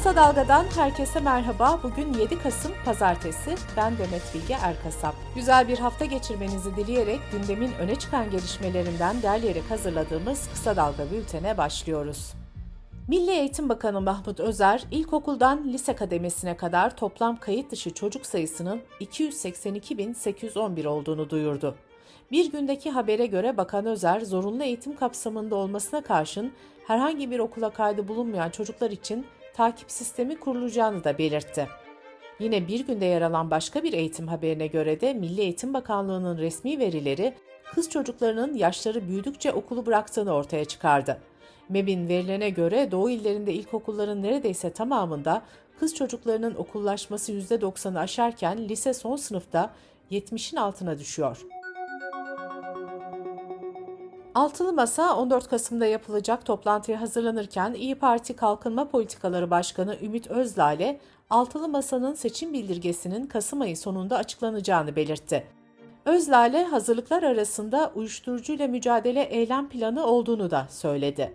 Kısa Dalga'dan herkese merhaba. Bugün 7 Kasım Pazartesi. Ben Demet Bilge Erkasap. Güzel bir hafta geçirmenizi dileyerek gündemin öne çıkan gelişmelerinden derleyerek hazırladığımız Kısa Dalga bültene başlıyoruz. Milli Eğitim Bakanı Mahmut Özer, ilkokuldan lise kademesine kadar toplam kayıt dışı çocuk sayısının 282.811 olduğunu duyurdu. Bir gündeki habere göre Bakan Özer, zorunlu eğitim kapsamında olmasına karşın herhangi bir okula kaydı bulunmayan çocuklar için takip sistemi kurulacağını da belirtti. Yine bir günde yer alan başka bir eğitim haberine göre de Milli Eğitim Bakanlığı'nın resmi verileri kız çocuklarının yaşları büyüdükçe okulu bıraktığını ortaya çıkardı. MEB'in verilerine göre Doğu illerinde ilkokulların neredeyse tamamında kız çocuklarının okullaşması %90'ı aşarken lise son sınıfta 70'in altına düşüyor. Altılı Masa 14 Kasım'da yapılacak toplantıya hazırlanırken İyi Parti Kalkınma Politikaları Başkanı Ümit Özdağ'le Altılı Masa'nın seçim bildirgesinin Kasım ayı sonunda açıklanacağını belirtti. Özdağ'le hazırlıklar arasında uyuşturucuyla mücadele eylem planı olduğunu da söyledi.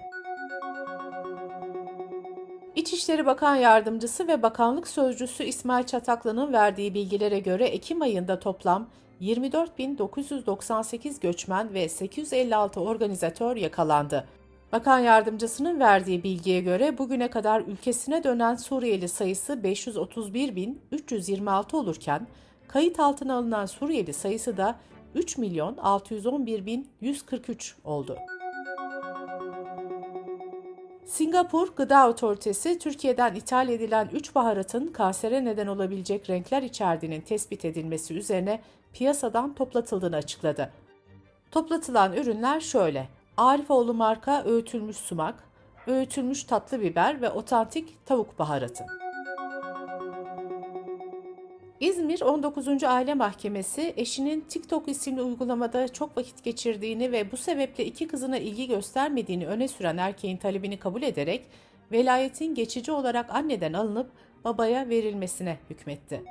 İçişleri Bakan Yardımcısı ve Bakanlık Sözcüsü İsmail Çataklı'nın verdiği bilgilere göre Ekim ayında toplam 24.998 göçmen ve 856 organizatör yakalandı. Bakan yardımcısının verdiği bilgiye göre bugüne kadar ülkesine dönen Suriyeli sayısı 531.326 olurken kayıt altına alınan Suriyeli sayısı da 3 milyon 611.143 oldu. Singapur Gıda Otoritesi Türkiye'den ithal edilen 3 baharatın kansere neden olabilecek renkler içerdiğinin tespit edilmesi üzerine piyasadan toplatıldığını açıkladı. Toplatılan ürünler şöyle. Arifoğlu marka öğütülmüş sumak, öğütülmüş tatlı biber ve otantik tavuk baharatı. İzmir 19. Aile Mahkemesi eşinin TikTok isimli uygulamada çok vakit geçirdiğini ve bu sebeple iki kızına ilgi göstermediğini öne süren erkeğin talebini kabul ederek velayetin geçici olarak anneden alınıp babaya verilmesine hükmetti.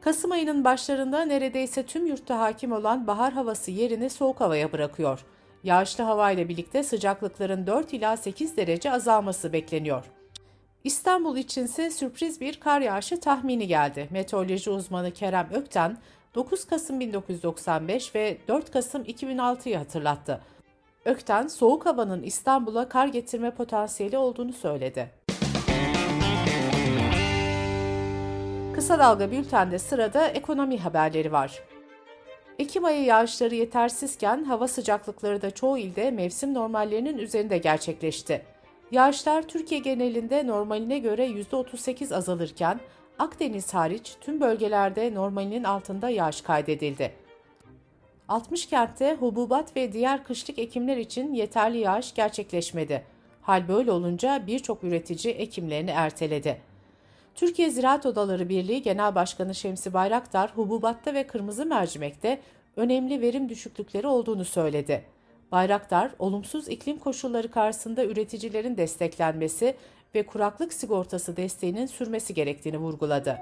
Kasım ayının başlarında neredeyse tüm yurtta hakim olan bahar havası yerini soğuk havaya bırakıyor. Yağışlı hava ile birlikte sıcaklıkların 4 ila 8 derece azalması bekleniyor. İstanbul içinse sürpriz bir kar yağışı tahmini geldi. Meteoroloji uzmanı Kerem Ökten 9 Kasım 1995 ve 4 Kasım 2006'yı hatırlattı. Ökten soğuk havanın İstanbul'a kar getirme potansiyeli olduğunu söyledi. Kısa Dalga Bülten'de sırada ekonomi haberleri var. Ekim ayı yağışları yetersizken hava sıcaklıkları da çoğu ilde mevsim normallerinin üzerinde gerçekleşti. Yağışlar Türkiye genelinde normaline göre %38 azalırken Akdeniz hariç tüm bölgelerde normalinin altında yağış kaydedildi. 60 kentte hububat ve diğer kışlık ekimler için yeterli yağış gerçekleşmedi. Hal böyle olunca birçok üretici ekimlerini erteledi. Türkiye Ziraat Odaları Birliği Genel Başkanı Şemsi Bayraktar, hububatta ve kırmızı mercimekte önemli verim düşüklükleri olduğunu söyledi. Bayraktar, olumsuz iklim koşulları karşısında üreticilerin desteklenmesi ve kuraklık sigortası desteğinin sürmesi gerektiğini vurguladı.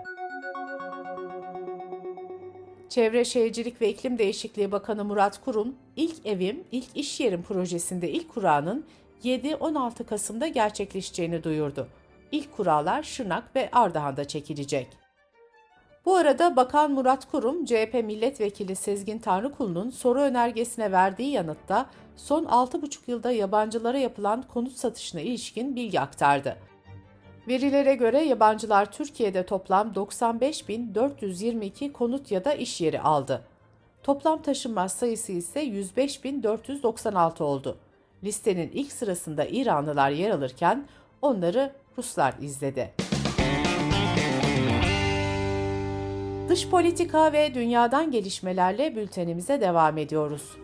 Çevre Şehircilik ve İklim Değişikliği Bakanı Murat Kurum, İlk Evim, İlk İş Yerim projesinde ilk kurağının 7-16 Kasım'da gerçekleşeceğini duyurdu. İlk kurallar Şırnak ve Ardahan'da çekilecek. Bu arada Bakan Murat Kurum, CHP Milletvekili Sezgin Tanrıkulu'nun soru önergesine verdiği yanıtta son 6,5 yılda yabancılara yapılan konut satışına ilişkin bilgi aktardı. Verilere göre yabancılar Türkiye'de toplam 95.422 konut ya da iş yeri aldı. Toplam taşınmaz sayısı ise 105.496 oldu. Listenin ilk sırasında İranlılar yer alırken onları Ruslar izledi. Dış politika ve dünyadan gelişmelerle bültenimize devam ediyoruz.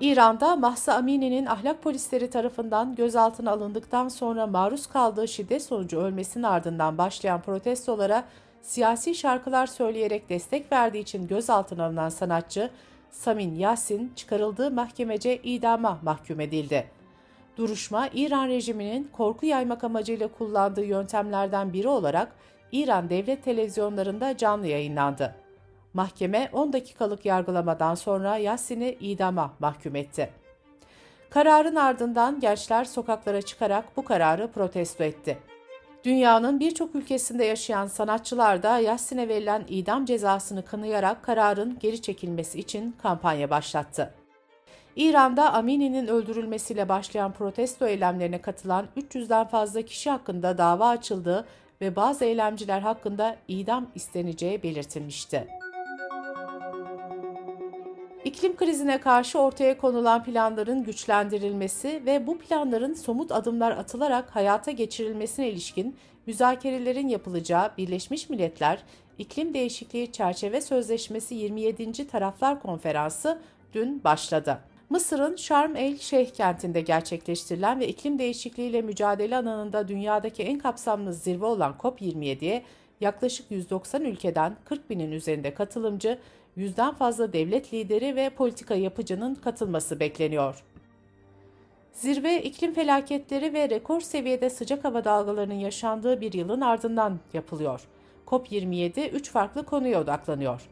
İran'da Mahsa Amini'nin ahlak polisleri tarafından gözaltına alındıktan sonra maruz kaldığı şiddet sonucu ölmesinin ardından başlayan protestolara siyasi şarkılar söyleyerek destek verdiği için gözaltına alınan sanatçı Samin Yasin çıkarıldığı mahkemece idama mahkum edildi. Duruşma, İran rejiminin korku yaymak amacıyla kullandığı yöntemlerden biri olarak İran devlet televizyonlarında canlı yayınlandı. Mahkeme 10 dakikalık yargılamadan sonra Yasin'i idama mahkum etti. Kararın ardından gençler sokaklara çıkarak bu kararı protesto etti. Dünyanın birçok ülkesinde yaşayan sanatçılar da Yassin'e verilen idam cezasını kınayarak kararın geri çekilmesi için kampanya başlattı. İran'da Amini'nin öldürülmesiyle başlayan protesto eylemlerine katılan 300'den fazla kişi hakkında dava açıldığı ve bazı eylemciler hakkında idam isteneceği belirtilmişti. İklim krizine karşı ortaya konulan planların güçlendirilmesi ve bu planların somut adımlar atılarak hayata geçirilmesine ilişkin müzakerelerin yapılacağı Birleşmiş Milletler İklim Değişikliği Çerçeve Sözleşmesi 27. Taraflar Konferansı dün başladı. Mısır'ın Şarm el Şeyh kentinde gerçekleştirilen ve iklim değişikliğiyle mücadele alanında dünyadaki en kapsamlı zirve olan COP27'ye yaklaşık 190 ülkeden 40 binin üzerinde katılımcı, yüzden fazla devlet lideri ve politika yapıcının katılması bekleniyor. Zirve iklim felaketleri ve rekor seviyede sıcak hava dalgalarının yaşandığı bir yılın ardından yapılıyor. COP27 üç farklı konuya odaklanıyor.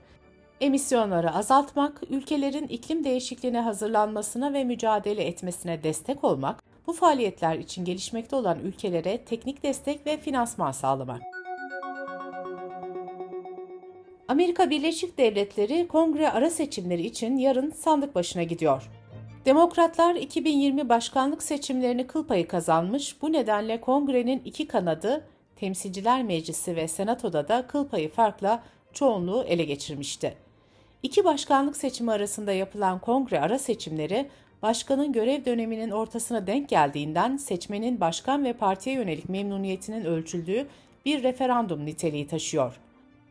Emisyonları azaltmak, ülkelerin iklim değişikliğine hazırlanmasına ve mücadele etmesine destek olmak, bu faaliyetler için gelişmekte olan ülkelere teknik destek ve finansman sağlamak. Amerika Birleşik Devletleri kongre ara seçimleri için yarın sandık başına gidiyor. Demokratlar 2020 başkanlık seçimlerini kıl payı kazanmış, bu nedenle kongrenin iki kanadı, Temsilciler Meclisi ve Senato'da da kıl payı farkla çoğunluğu ele geçirmişti. İki başkanlık seçimi arasında yapılan kongre ara seçimleri, başkanın görev döneminin ortasına denk geldiğinden seçmenin başkan ve partiye yönelik memnuniyetinin ölçüldüğü bir referandum niteliği taşıyor.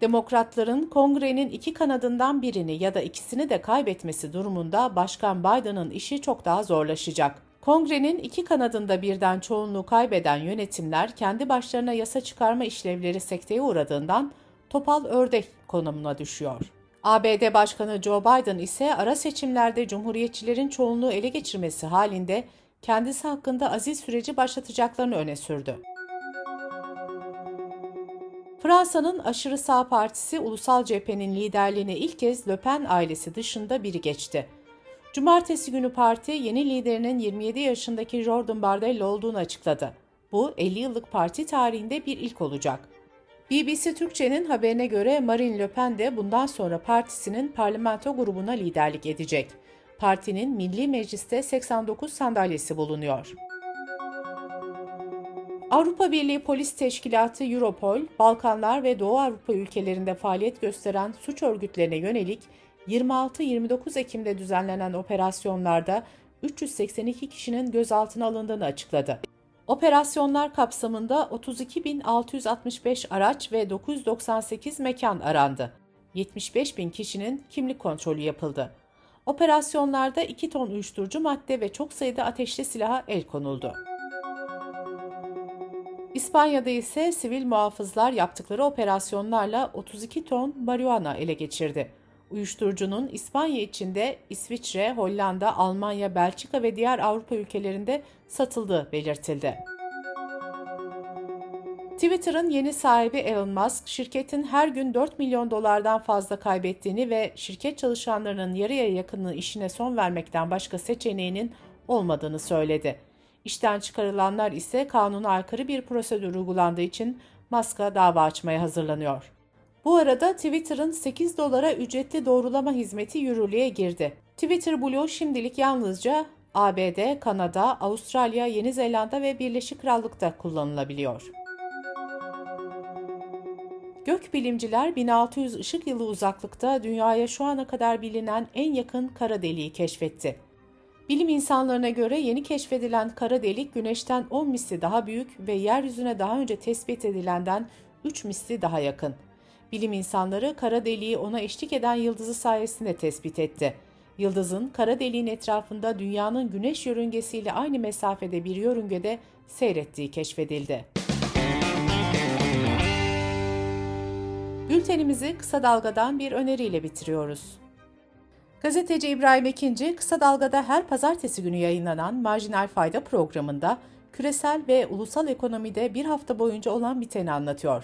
Demokratların kongrenin iki kanadından birini ya da ikisini de kaybetmesi durumunda Başkan Biden'ın işi çok daha zorlaşacak. Kongrenin iki kanadında birden çoğunluğu kaybeden yönetimler kendi başlarına yasa çıkarma işlevleri sekteye uğradığından topal ördek konumuna düşüyor. ABD Başkanı Joe Biden ise ara seçimlerde Cumhuriyetçilerin çoğunluğu ele geçirmesi halinde kendisi hakkında aziz süreci başlatacaklarını öne sürdü. Fransa'nın aşırı sağ partisi Ulusal Cephe'nin liderliğine ilk kez Le Pen ailesi dışında biri geçti. Cumartesi günü parti yeni liderinin 27 yaşındaki Jordan Bardella olduğunu açıkladı. Bu 50 yıllık parti tarihinde bir ilk olacak. BBC Türkçe'nin haberine göre Marine Le Pen de bundan sonra partisinin parlamento grubuna liderlik edecek. Partinin Milli Meclis'te 89 sandalyesi bulunuyor. Avrupa Birliği Polis Teşkilatı Europol, Balkanlar ve Doğu Avrupa ülkelerinde faaliyet gösteren suç örgütlerine yönelik 26-29 Ekim'de düzenlenen operasyonlarda 382 kişinin gözaltına alındığını açıkladı. Operasyonlar kapsamında 32.665 araç ve 998 mekan arandı. 75 bin kişinin kimlik kontrolü yapıldı. Operasyonlarda 2 ton uyuşturucu madde ve çok sayıda ateşli silaha el konuldu. İspanya'da ise sivil muhafızlar yaptıkları operasyonlarla 32 ton marihuana ele geçirdi. Uyuşturucunun İspanya içinde İsviçre, Hollanda, Almanya, Belçika ve diğer Avrupa ülkelerinde satıldığı belirtildi. Twitter'ın yeni sahibi Elon Musk, şirketin her gün 4 milyon dolardan fazla kaybettiğini ve şirket çalışanlarının yarıya yakını işine son vermekten başka seçeneğinin olmadığını söyledi. İşten çıkarılanlar ise kanuna aykırı bir prosedür uygulandığı için Musk'a dava açmaya hazırlanıyor. Bu arada Twitter'ın 8 dolara ücretli doğrulama hizmeti yürürlüğe girdi. Twitter Blue şimdilik yalnızca ABD, Kanada, Avustralya, Yeni Zelanda ve Birleşik Krallık'ta kullanılabiliyor. Gökbilimciler 1600 ışık yılı uzaklıkta dünyaya şu ana kadar bilinen en yakın kara deliği keşfetti. Bilim insanlarına göre yeni keşfedilen kara delik Güneş'ten 10 misli daha büyük ve yeryüzüne daha önce tespit edilenden 3 misli daha yakın. Bilim insanları kara deliği ona eşlik eden yıldızı sayesinde tespit etti. Yıldızın kara deliğin etrafında dünyanın güneş yörüngesiyle aynı mesafede bir yörüngede seyrettiği keşfedildi. Bültenimizi kısa dalgadan bir öneriyle bitiriyoruz. Gazeteci İbrahim Ekinci, Kısa Dalga'da her pazartesi günü yayınlanan Marjinal Fayda programında küresel ve ulusal ekonomide bir hafta boyunca olan biteni anlatıyor.